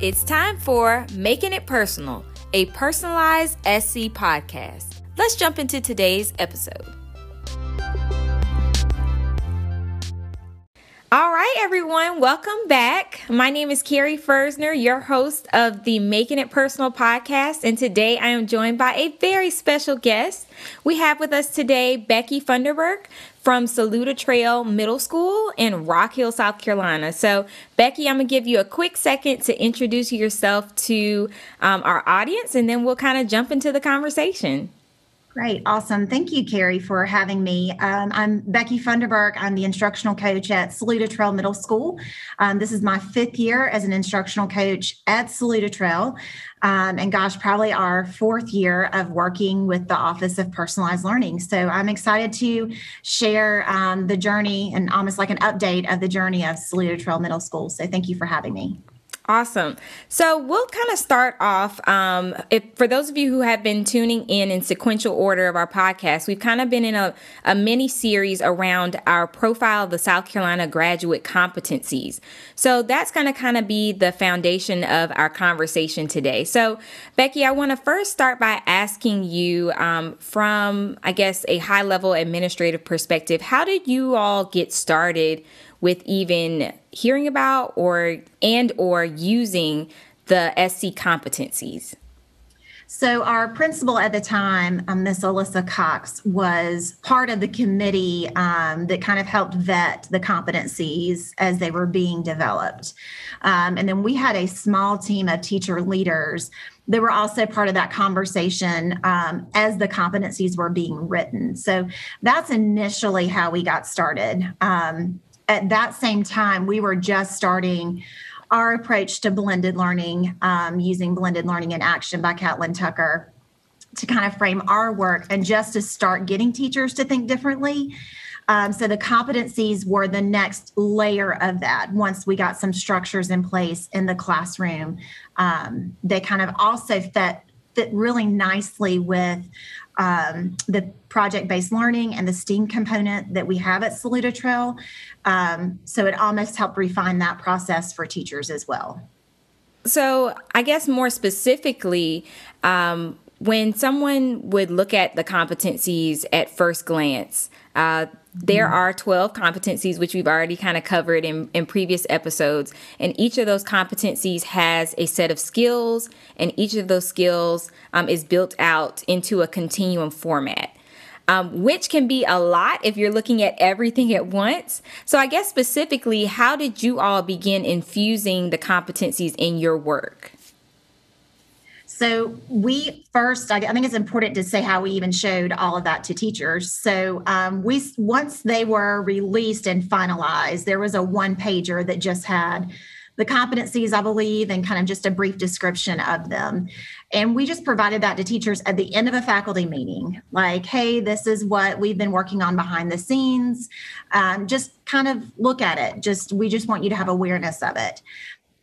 It's time for Making It Personal, a personalized SC podcast. Let's jump into today's episode. All right, everyone, welcome back. My name is Carrie Fersner, your host of the Making It Personal podcast, and today I am joined by a very special guest. We have with us today Becky Funderburk from Saluda Trail Middle School in Rock Hill, South Carolina. So, Becky, I'm gonna give you a quick second to introduce yourself to um, our audience, and then we'll kind of jump into the conversation. Great. Awesome. Thank you, Carrie, for having me. Um, I'm Becky Funderburk. I'm the instructional coach at Saluda Trail Middle School. Um, this is my fifth year as an instructional coach at Saluda Trail. Um, and gosh, probably our fourth year of working with the Office of Personalized Learning. So I'm excited to share um, the journey and almost like an update of the journey of Saluda Trail Middle School. So thank you for having me. Awesome. So we'll kind of start off. Um, if, for those of you who have been tuning in in sequential order of our podcast, we've kind of been in a, a mini series around our profile of the South Carolina graduate competencies. So that's going to kind of be the foundation of our conversation today. So, Becky, I want to first start by asking you um, from, I guess, a high level administrative perspective, how did you all get started? With even hearing about or and or using the SC competencies? So, our principal at the time, um, Miss Alyssa Cox, was part of the committee um, that kind of helped vet the competencies as they were being developed. Um, and then we had a small team of teacher leaders that were also part of that conversation um, as the competencies were being written. So, that's initially how we got started. Um, at that same time, we were just starting our approach to blended learning um, using blended learning in action by Catlin Tucker to kind of frame our work and just to start getting teachers to think differently. Um, so the competencies were the next layer of that. Once we got some structures in place in the classroom, um, they kind of also fit fit really nicely with um, the project based learning and the STEAM component that we have at Saluda Trail. Um, so it almost helped refine that process for teachers as well. So, I guess more specifically, um, when someone would look at the competencies at first glance, uh, there mm-hmm. are 12 competencies, which we've already kind of covered in, in previous episodes. And each of those competencies has a set of skills, and each of those skills um, is built out into a continuum format. Um, which can be a lot if you're looking at everything at once. So, I guess specifically, how did you all begin infusing the competencies in your work? So we first, I, think it's important to say how we even showed all of that to teachers. So um, we once they were released and finalized, there was a one pager that just had the competencies, I believe, and kind of just a brief description of them. And we just provided that to teachers at the end of a faculty meeting, like, hey, this is what we've been working on behind the scenes. Um, just kind of look at it. Just we just want you to have awareness of it.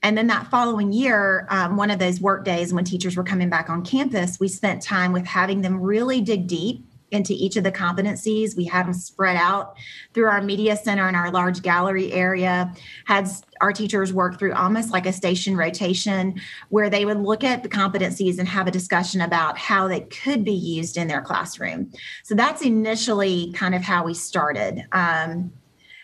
And then that following year, um, one of those work days when teachers were coming back on campus, we spent time with having them really dig deep into each of the competencies. We had them spread out through our media center and our large gallery area, had our teachers work through almost like a station rotation where they would look at the competencies and have a discussion about how they could be used in their classroom. So that's initially kind of how we started. Um,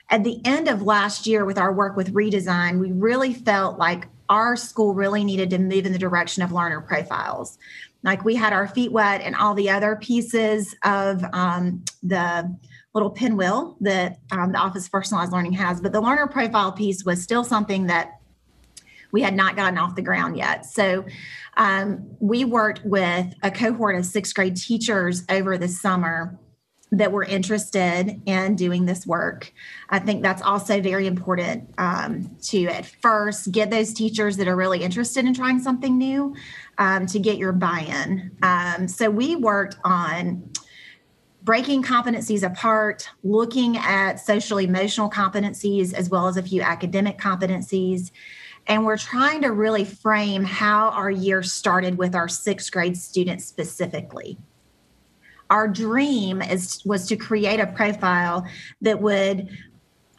at the end of last year with our work with redesign, we really felt like our school really needed to move in the direction of learner profiles. Like we had our feet wet and all the other pieces of um, the little pinwheel that um, the Office of Personalized Learning has, but the learner profile piece was still something that we had not gotten off the ground yet. So um, we worked with a cohort of sixth grade teachers over the summer that were interested in doing this work. I think that's also very important um, to at first get those teachers that are really interested in trying something new um, to get your buy in. Um, so we worked on breaking competencies apart, looking at social emotional competencies as well as a few academic competencies. And we're trying to really frame how our year started with our sixth grade students specifically our dream is was to create a profile that would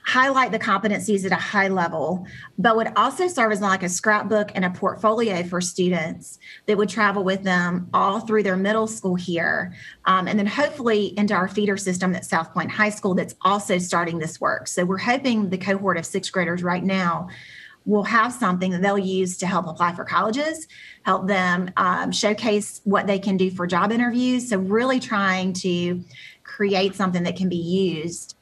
highlight the competencies at a high level, but would also serve as like a scrapbook and a portfolio for students that would travel with them all through their middle school here. Um, and then hopefully into our feeder system at South Point High School that's also starting this work. So we're hoping the cohort of sixth graders right now will have something that they'll use to help apply for colleges, help them um, showcase what they can do for job interviews. So, really trying to create something that can be used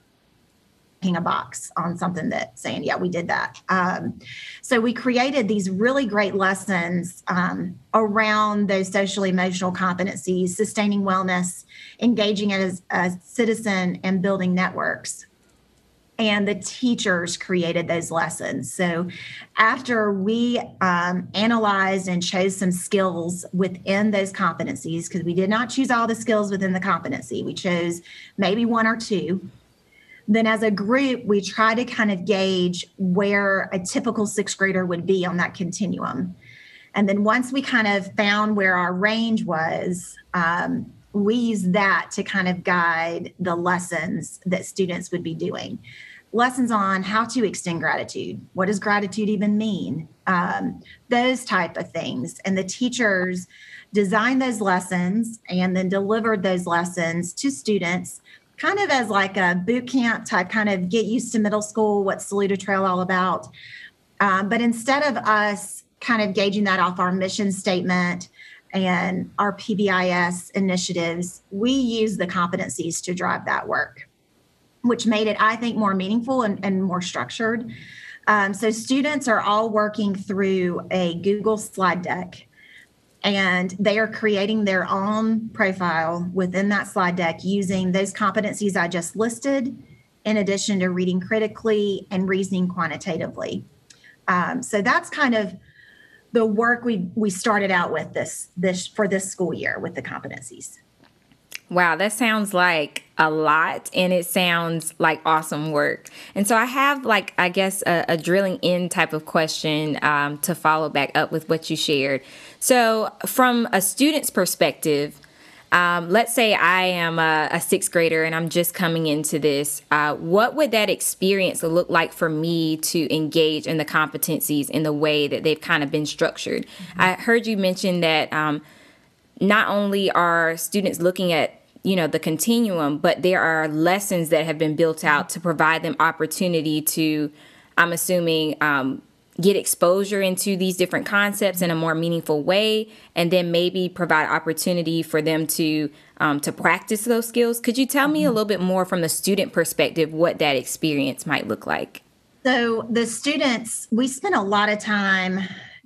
ping a box on something that saying, yeah, we did that. Um, so we created these really great lessons um, around those social emotional competencies, sustaining wellness, engaging as a citizen, and building networks. And the teachers created those lessons. So, after we um, analyzed and chose some skills within those competencies, because we did not choose all the skills within the competency, we chose maybe one or two. Then as a group we try to kind of gauge where a typical sixth grader would be on that continuum. And then once we kind of found where our range was um, we use that to kind of guide the lessons that students would be doing lessons on how to extend gratitude. What does gratitude even mean? Um, those type of things. And the teachers designed those lessons and then delivered those lessons to students kind of as like a boot camp type, kind of get used to middle school, what's Saluda Trail all about. Um, but instead of us kind of gauging that off our mission statement and our PBIS initiatives, we use the competencies to drive that work, which made it, I think, more meaningful and, and more structured. Um, so students are all working through a Google slide deck and they are creating their own profile within that slide deck using those competencies I just listed, in addition to reading critically and reasoning quantitatively. Um, so that's kind of the work we we started out with this this for this school year with the competencies. Wow, that sounds like a lot and it sounds like awesome work. And so I have, like, I guess, a, a drilling in type of question um, to follow back up with what you shared. So, from a student's perspective, um, let's say I am a, a, sixth grader and I'm just coming into this. Uh, what would that experience look like for me to engage in the competencies in the way that they've kind of been structured? Mm-hmm. I heard you mention that um, not only are students looking at you know the continuum but there are lessons that have been built out to provide them opportunity to i'm assuming um, get exposure into these different concepts in a more meaningful way and then maybe provide opportunity for them to um, to practice those skills could you tell me a mm-hmm. little bit more from the student perspective what that experience might look like so the students we spend a lot of time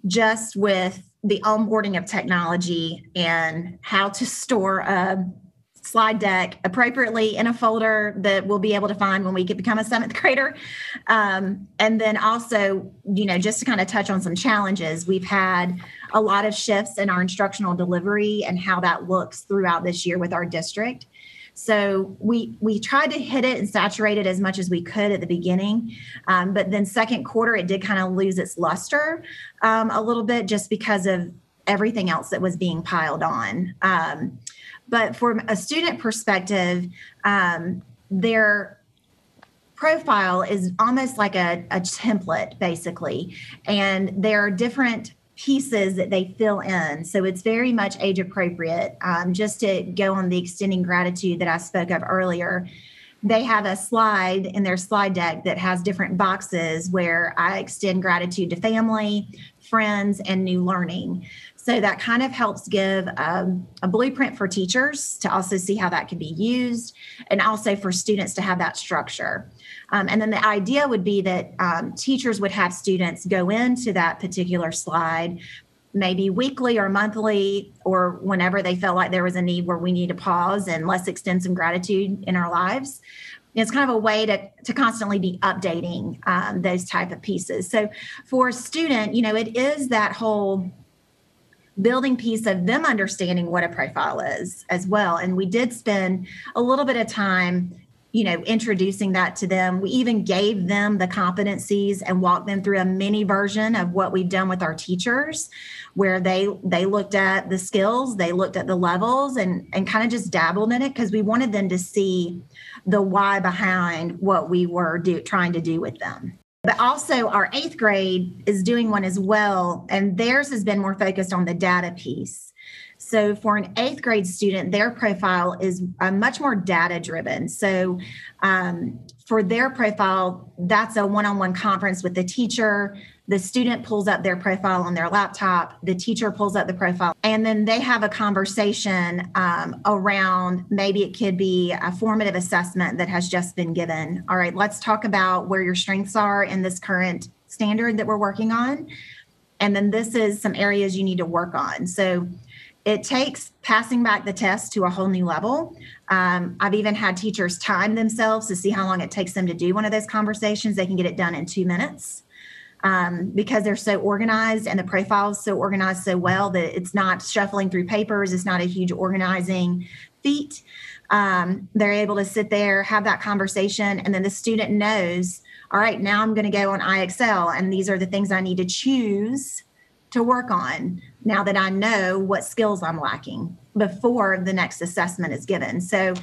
just with the onboarding of technology and how to store a slide deck appropriately in a folder that we'll be able to find when we get become a seventh grader. Um, and then also, you know, just to kind of touch on some challenges, we've had a lot of shifts in our instructional delivery and how that looks throughout this year with our district. So we we tried to hit it and saturate it as much as we could at the beginning, um, but then second quarter it did kind of lose its luster um, a little bit just because of everything else that was being piled on. Um, but from a student perspective, um, their profile is almost like a, a template, basically. And there are different pieces that they fill in. So it's very much age appropriate. Um, just to go on the extending gratitude that I spoke of earlier, they have a slide in their slide deck that has different boxes where I extend gratitude to family, friends, and new learning. So that kind of helps give um, a blueprint for teachers to also see how that can be used and also for students to have that structure. Um, and then the idea would be that um, teachers would have students go into that particular slide maybe weekly or monthly or whenever they felt like there was a need where we need to pause and let's extend some gratitude in our lives it's kind of a way to, to constantly be updating um, those type of pieces so for a student you know it is that whole building piece of them understanding what a profile is as well. And we did spend a little bit of time you know, introducing that to them. We even gave them the competencies and walked them through a mini version of what we've done with our teachers, where they they looked at the skills, they looked at the levels, and and kind of just dabbled in it because we wanted them to see the why behind what we were do, trying to do with them. But also, our eighth grade is doing one as well, and theirs has been more focused on the data piece. So, for an eighth grade student, their profile is uh, much more data driven. So, um, for their profile, that's a one on one conference with the teacher. The student pulls up their profile on their laptop, the teacher pulls up the profile, and then they have a conversation um, around maybe it could be a formative assessment that has just been given. All right, let's talk about where your strengths are in this current standard that we're working on. And then this is some areas you need to work on. So, it takes passing back the test to a whole new level. Um, I've even had teachers time themselves to see how long it takes them to do one of those conversations. They can get it done in two minutes um, because they're so organized and the profile is so organized so well that it's not shuffling through papers. It's not a huge organizing feat. Um, they're able to sit there, have that conversation, and then the student knows, all right, now I'm going to go on IXL, and these are the things I need to choose to work on now that I know what skills I'm lacking before the next assessment is given. So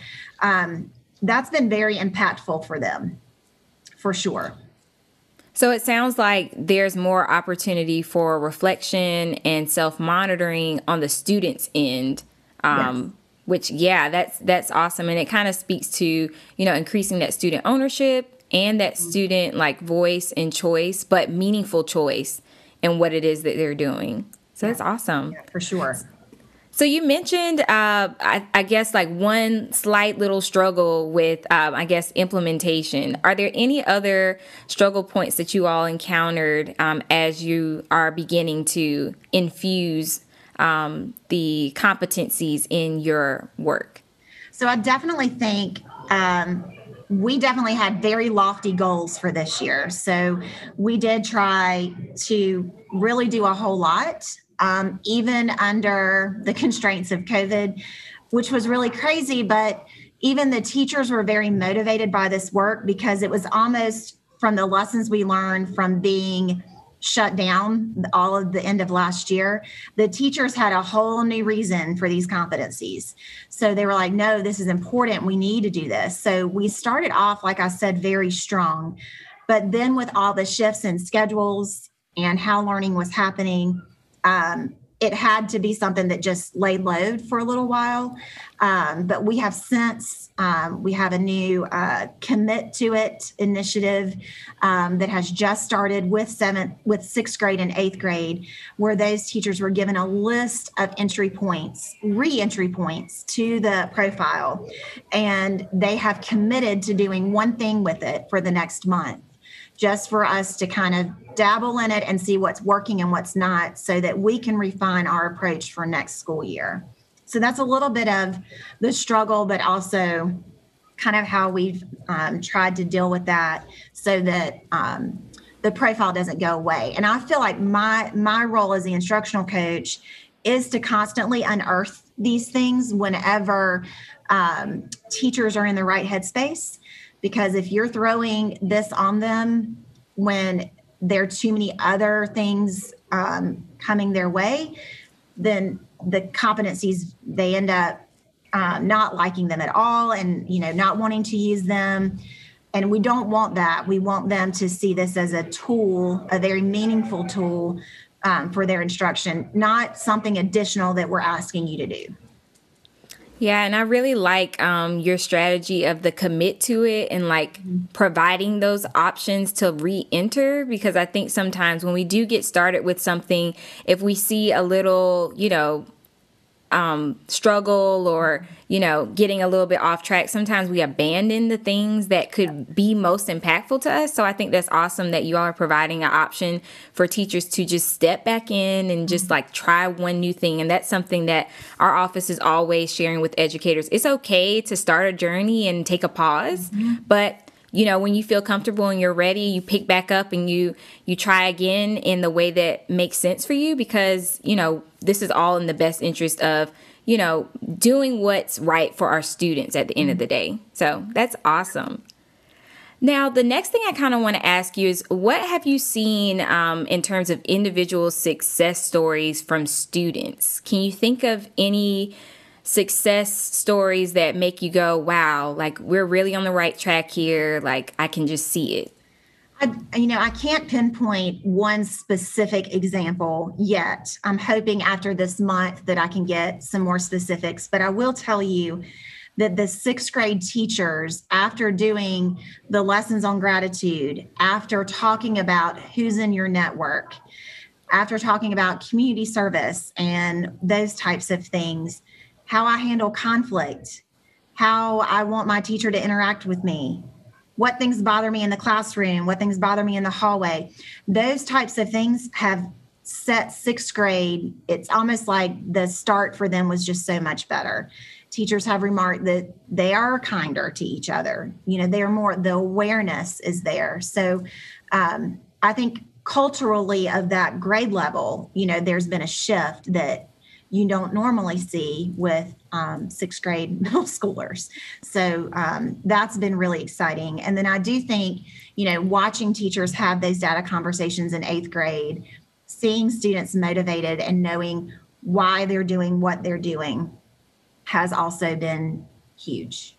um, that's been very impactful for them, for sure. So it sounds like there's more opportunity for reflection and self monitoring on the student's end. Um, yes. Which, yeah, that's that's awesome, and it kind of speaks to you know increasing that student ownership and that mm-hmm. student like voice and choice, but meaningful choice in what it is that they're doing. So yeah. that's awesome. Yeah, for sure. So you mentioned, uh, I, I, guess, like one slight little struggle with, um, I guess, implementation. Are there any other struggle points that you all encountered um, as you are beginning to infuse um, the competencies in your work? So I definitely think um, we definitely had very lofty goals for this year. So we did try to really do a whole lot um, even under the constraints of COVID, which was really crazy. But even the teachers were very motivated by this work because it was almost from the lessons we learned from being shut down all of the end of last year the teachers had a whole new reason for these competencies. So they were like no this is important. We need to do this. So we started off like i said very strong. But then with all the shifts in schedules and how learning was happening um, it had to be something that just laid low for a little while. Um, but we have since, um, we have a new uh, commit to it initiative um, that has just started with seventh, with sixth grade and eighth grade, where those teachers were given a list of entry points, re entry points to the profile. And they have committed to doing one thing with it for the next month just for us to kind of dabble in it and see what's working and what's not so that we can refine our approach for next school year. So that's a little bit of the struggle, but also kind of how we've um, tried to deal with that so that um, the profile doesn't go away. And I feel like my my role as the instructional coach is to constantly unearth these things whenever um, teachers are in the right headspace because if you're throwing this on them when there are too many other things um, coming their way, then the competencies they end up uh, not liking them at all, and you know not wanting to use them. And we don't want that. We want them to see this as a tool, a very meaningful tool um, for their instruction, not something additional that we're asking you to do. Yeah, and I really like um, your strategy of the commit to it and like mm-hmm. providing those options to re enter because I think sometimes when we do get started with something, if we see a little, you know, um, struggle or you know getting a little bit off track sometimes we abandon the things that could be most impactful to us so i think that's awesome that you all are providing an option for teachers to just step back in and just mm-hmm. like try one new thing and that's something that our office is always sharing with educators it's okay to start a journey and take a pause mm-hmm. but you know when you feel comfortable and you're ready you pick back up and you you try again in the way that makes sense for you because you know this is all in the best interest of you know, doing what's right for our students at the end of the day. So that's awesome. Now, the next thing I kind of want to ask you is what have you seen um, in terms of individual success stories from students? Can you think of any success stories that make you go, wow, like we're really on the right track here? Like I can just see it. I, you know, I can't pinpoint one specific example yet. I'm hoping after this month that I can get some more specifics, but I will tell you that the sixth grade teachers, after doing the lessons on gratitude, after talking about who's in your network, after talking about community service and those types of things, how I handle conflict, how I want my teacher to interact with me, what things bother me in the classroom, what things bother me in the hallway. Those types of things have set sixth grade. It's almost like the start for them was just so much better. Teachers have remarked that they are kinder to each other. You know, they're more, the awareness is there. So um, I think culturally of that grade level, you know, there's been a shift that you don't normally see with um, sixth grade middle schoolers. So um, that's been really exciting. And then I do think, you know, watching teachers have those data conversations in eighth grade, seeing students motivated and knowing why they're doing what they're doing has also been huge.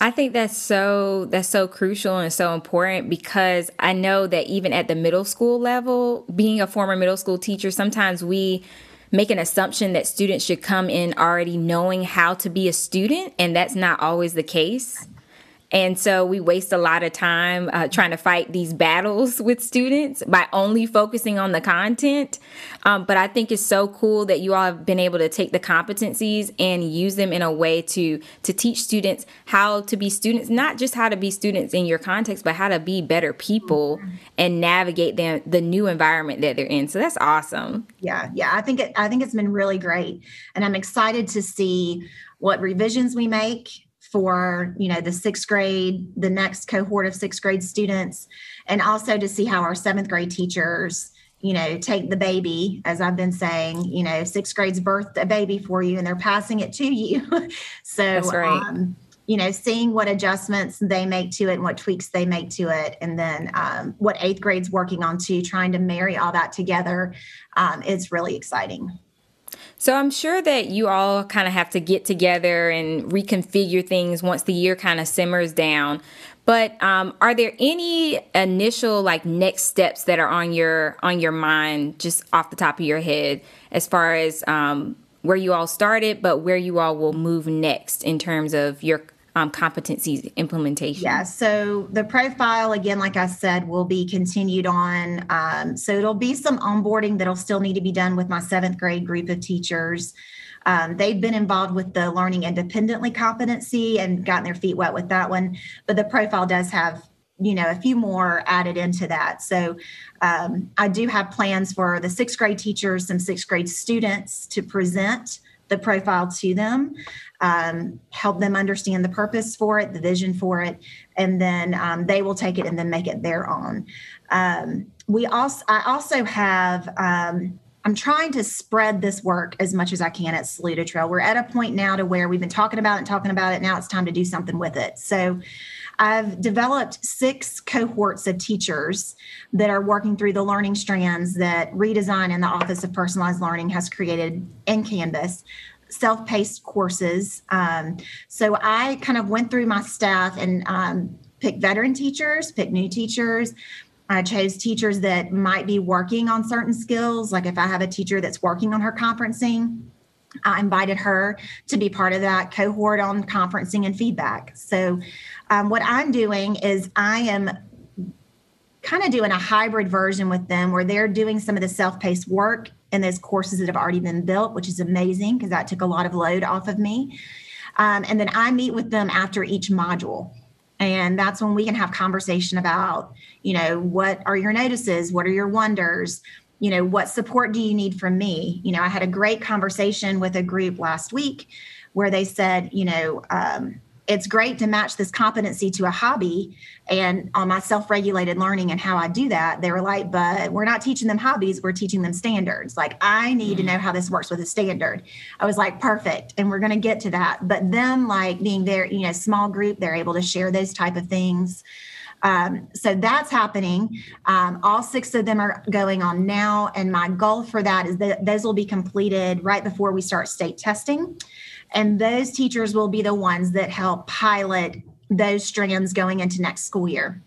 I think that's so that's so crucial and so important because I know that even at the middle school level, being a former middle school teacher, sometimes we make an assumption that students should come in already knowing how to be a student, and that's not always the case. And so we waste a lot of time uh, trying to fight these battles with students by only focusing on the content. Um, but I think it's so cool that you all have been able to take the competencies and use them in a way to to teach students how to be students, not just how to be students in your context, but how to be better people and navigate them the new environment that they're in. So that's awesome. Yeah, yeah. I think it, I think it's been really great, and I'm excited to see what revisions we make for you know the sixth grade the next cohort of sixth grade students and also to see how our seventh grade teachers you know take the baby as i've been saying you know sixth grade's birthed a baby for you and they're passing it to you so right. um, you know seeing what adjustments they make to it and what tweaks they make to it and then um, what eighth grade's working on too trying to marry all that together um, is really exciting so I'm sure that you all kind of have to get together and reconfigure things once the year kind of simmers down. But um, are there any initial like next steps that are on your on your mind, just off the top of your head, as far as um, where you all started, but where you all will move next in terms of your um, competencies implementation? Yeah, so the profile, again, like I said, will be continued on. Um, so it'll be some onboarding that'll still need to be done with my seventh grade group of teachers. Um, they've been involved with the learning independently competency and gotten their feet wet with that one, but the profile does have you know a few more added into that so um, i do have plans for the sixth grade teachers some sixth grade students to present the profile to them, um, help them understand the purpose for it, the vision for it, and then um, they will take it and then make it their own. Um, we also, I also have. Um, I'm trying to spread this work as much as I can at Saluda Trail. We're at a point now to where we've been talking about it and talking about it. Now it's time to do something with it. So I've developed six cohorts of teachers that are working through the learning strands that Redesign in the Office of Personalized Learning has created in Canvas self-paced courses. Um, so I kind of went through my staff and um, picked veteran teachers, picked new teachers. I chose teachers that might be working on certain skills. Like if I have a teacher that's working on her conferencing, I invited her to be part of that cohort on conferencing and feedback. So, um, what I'm doing is I am kind of doing a hybrid version with them where they're doing some of the self paced work in those courses that have already been built, which is amazing because that took a lot of load off of me. Um, and then I meet with them after each module. And that's when we can have conversation about, you know, what are your notices? What are your wonders? you know what support do you need from me you know i had a great conversation with a group last week where they said you know um, it's great to match this competency to a hobby and on my self-regulated learning and how i do that they were like but we're not teaching them hobbies we're teaching them standards. Like i need to mm. know how this works with a standard. I was like perfect. And we're going to get to that. But them like being there you know small group they're able to share those type of things um, so that's happening. Um, all six of them are going on now. And my goal for that is that those will be completed right before we start state testing. And those teachers will be the ones that help pilot those strands going into next school year.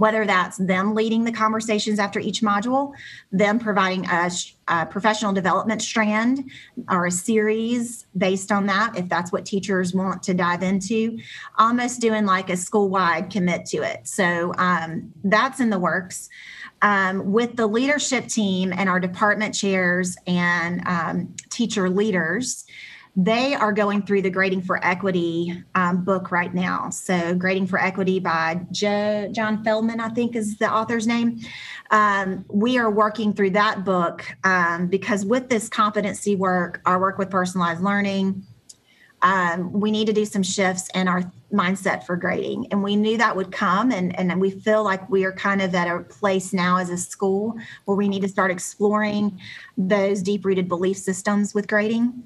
Whether that's them leading the conversations after each module, them providing a, a professional development strand or a series based on that, if that's what teachers want to dive into, almost doing like a school wide commit to it. So um, that's in the works. Um, with the leadership team and our department chairs and um, teacher leaders, they are going through the Grading for Equity um, book right now. So, Grading for Equity by jo- John Feldman, I think is the author's name. Um, we are working through that book um, because with this competency work, our work with personalized learning, um, we need to do some shifts in our mindset for grading. And we knew that would come. And, and we feel like we are kind of at a place now as a school where we need to start exploring those deep rooted belief systems with grading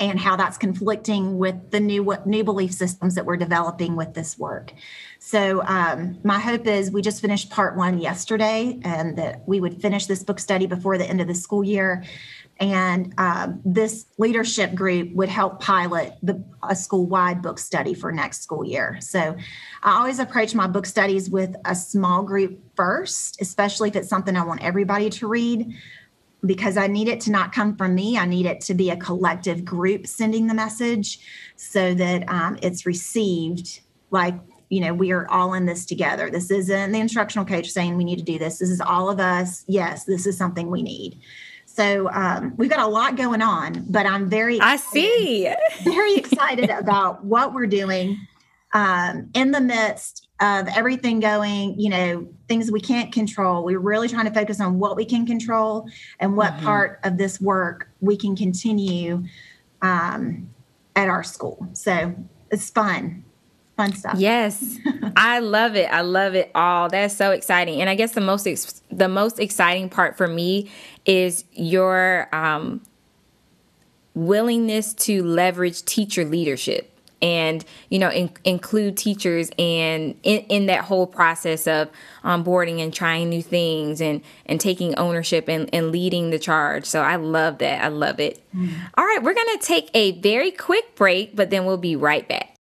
and how that's conflicting with the new new belief systems that we're developing with this work. So um, my hope is we just finished part one yesterday, and that we would finish this book study before the end of the school year. And um, this leadership group would help pilot the, a school wide book study for next school year. So I always approach my book studies with a small group first, especially if it's something I want everybody to read because I need it to not come from me. I need it to be a collective group sending the message so that um, it's received like, you know, we are all in this together. This isn't the instructional coach saying we need to do this. This is all of us. Yes, this is something we need. So um, we've got a lot going on, but I'm very I see very excited about what we're doing um, in the midst of everything going, you know, things we can't control. We're really trying to focus on what we can control and what mm-hmm. part of this work we can continue um, at our school. So it's fun. Fun stuff. Yes, I love it. I love it all. That's so exciting. And I guess the most ex- the most exciting part for me is your um, willingness to leverage teacher leadership and you know in, include teachers and in, in that whole process of onboarding and trying new things and and taking ownership and, and leading the charge. So i love that. I love it. Mm. all right we're going to take a very quick break but then we'll be right back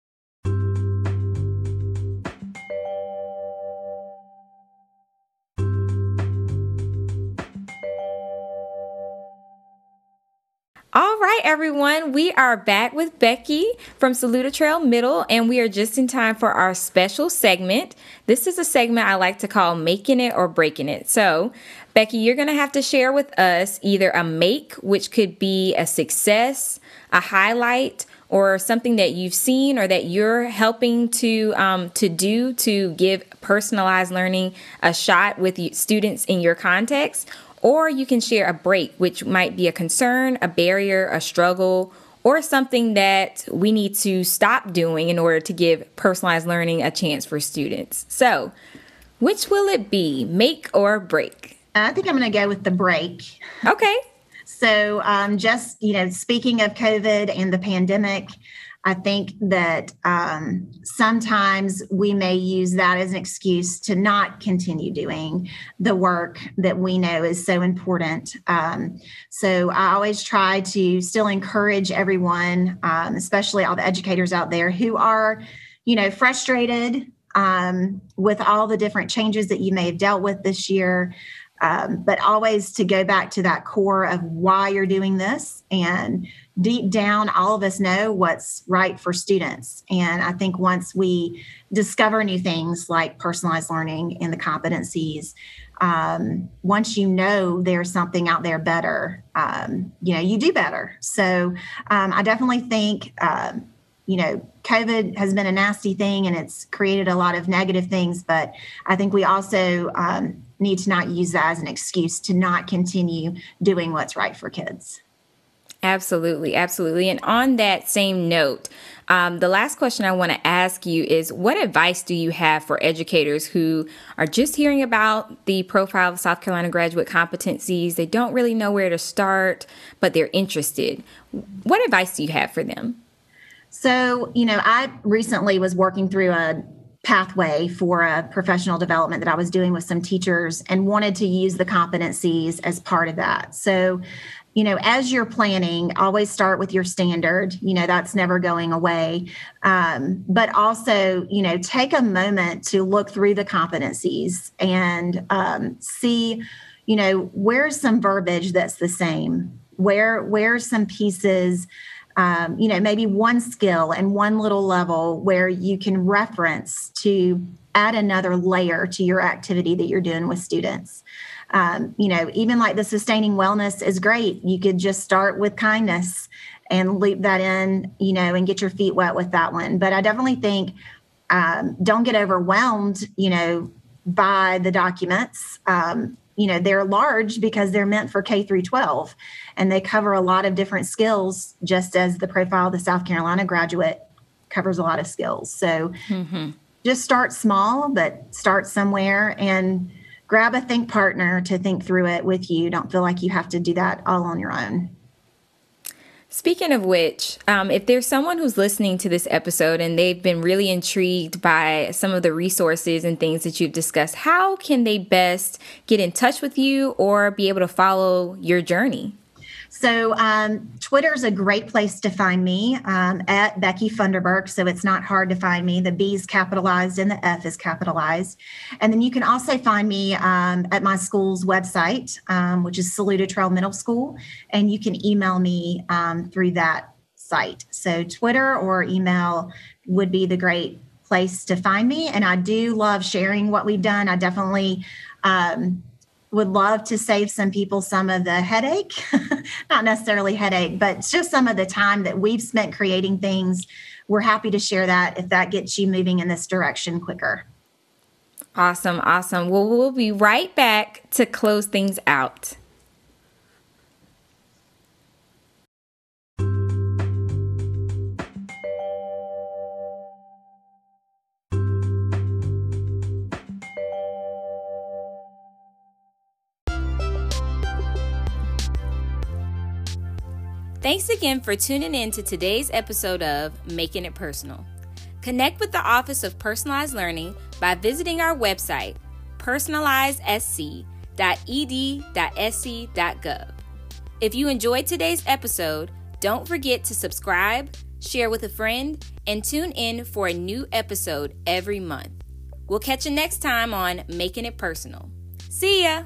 All right, everyone, we are back with Becky from Saluda Trail Middle, and we are just in time for our special segment. This is a segment I like to call Making It or Breaking It. So, Becky, you're going to have to share with us either a make, which could be a success, a highlight, or something that you've seen or that you're helping to um, to do to give personalized learning a shot with students in your context or you can share a break, which might be a concern, a barrier, a struggle, or something that we need to stop doing in order to give personalized learning a chance for students. So, which will it be, make or break? I think I'm going to go with the break. Okay. So, um, just, you know, speaking of COVID and the pandemic, I think that um, sometimes we may use that as an excuse to not continue doing the work that we know is so important. Um, so I always try to still encourage everyone, um, especially all the educators out there who are, you know, frustrated um, with all the different changes that you may have dealt with this year. Um, but always to go back to that core of why you're doing this and deep down, all of us know what's right for students. And I think once we discover new things like personalized learning and the competencies, um, once you know there's something out there better, um, you know, you do better. So um, I definitely think, um, you know, COVID has been a nasty thing and it's created a lot of negative things, but I think we also um, need to not use that as an excuse to not continue doing what's right for kids. Absolutely, absolutely. And on that same note, um, the last question I want to ask you is what advice do you have for educators who are just hearing about the profile of South Carolina graduate competencies? They don't really know where to start, but they're interested. What advice do you have for them? So, you know, I recently was working through a pathway for a professional development that I was doing with some teachers and wanted to use the competencies as part of that. So, you know, as you're planning, always start with your standard. You know, that's never going away. Um, but also, you know, take a moment to look through the competencies and um, see, you know, where's some verbiage that's the same? Where where's some pieces? Um, you know, maybe one skill and one little level where you can reference to add another layer to your activity that you're doing with students um, you know, even like the sustaining wellness is great. You could just start with kindness and loop that in, you know, and get your feet wet with that one. But I definitely think um, don't get overwhelmed, you know, by the documents. Um, you know, they're large because they're meant for K through 12 and they cover a lot of different skills, just as the profile of the South Carolina graduate covers a lot of skills. So mm-hmm. just start small, but start somewhere and grab a think partner to think through it with you. Don't feel like you have to do that all on your own. Speaking of which, um, if there's someone who's listening to this episode and they've been really intrigued by some of the resources and things that you've discussed, how can they best get in touch with you or be able to follow your journey? So um, Twitter is a great place to find me um, at Becky Funderburk. So it's not hard to find me. The B is capitalized and the F is capitalized. And then you can also find me um, at my school's website, um, which is Saluda Trail Middle School. And you can email me um, through that site. So Twitter or email would be the great place to find me. And I do love sharing what we've done. I definitely um, would love to save some people some of the headache, not necessarily headache, but just some of the time that we've spent creating things. We're happy to share that if that gets you moving in this direction quicker. Awesome, awesome. Well, we'll be right back to close things out. Thanks again for tuning in to today's episode of Making It Personal. Connect with the Office of Personalized Learning by visiting our website, personalizedSC.ed.sc.gov. If you enjoyed today's episode, don't forget to subscribe, share with a friend, and tune in for a new episode every month. We'll catch you next time on Making It Personal. See ya!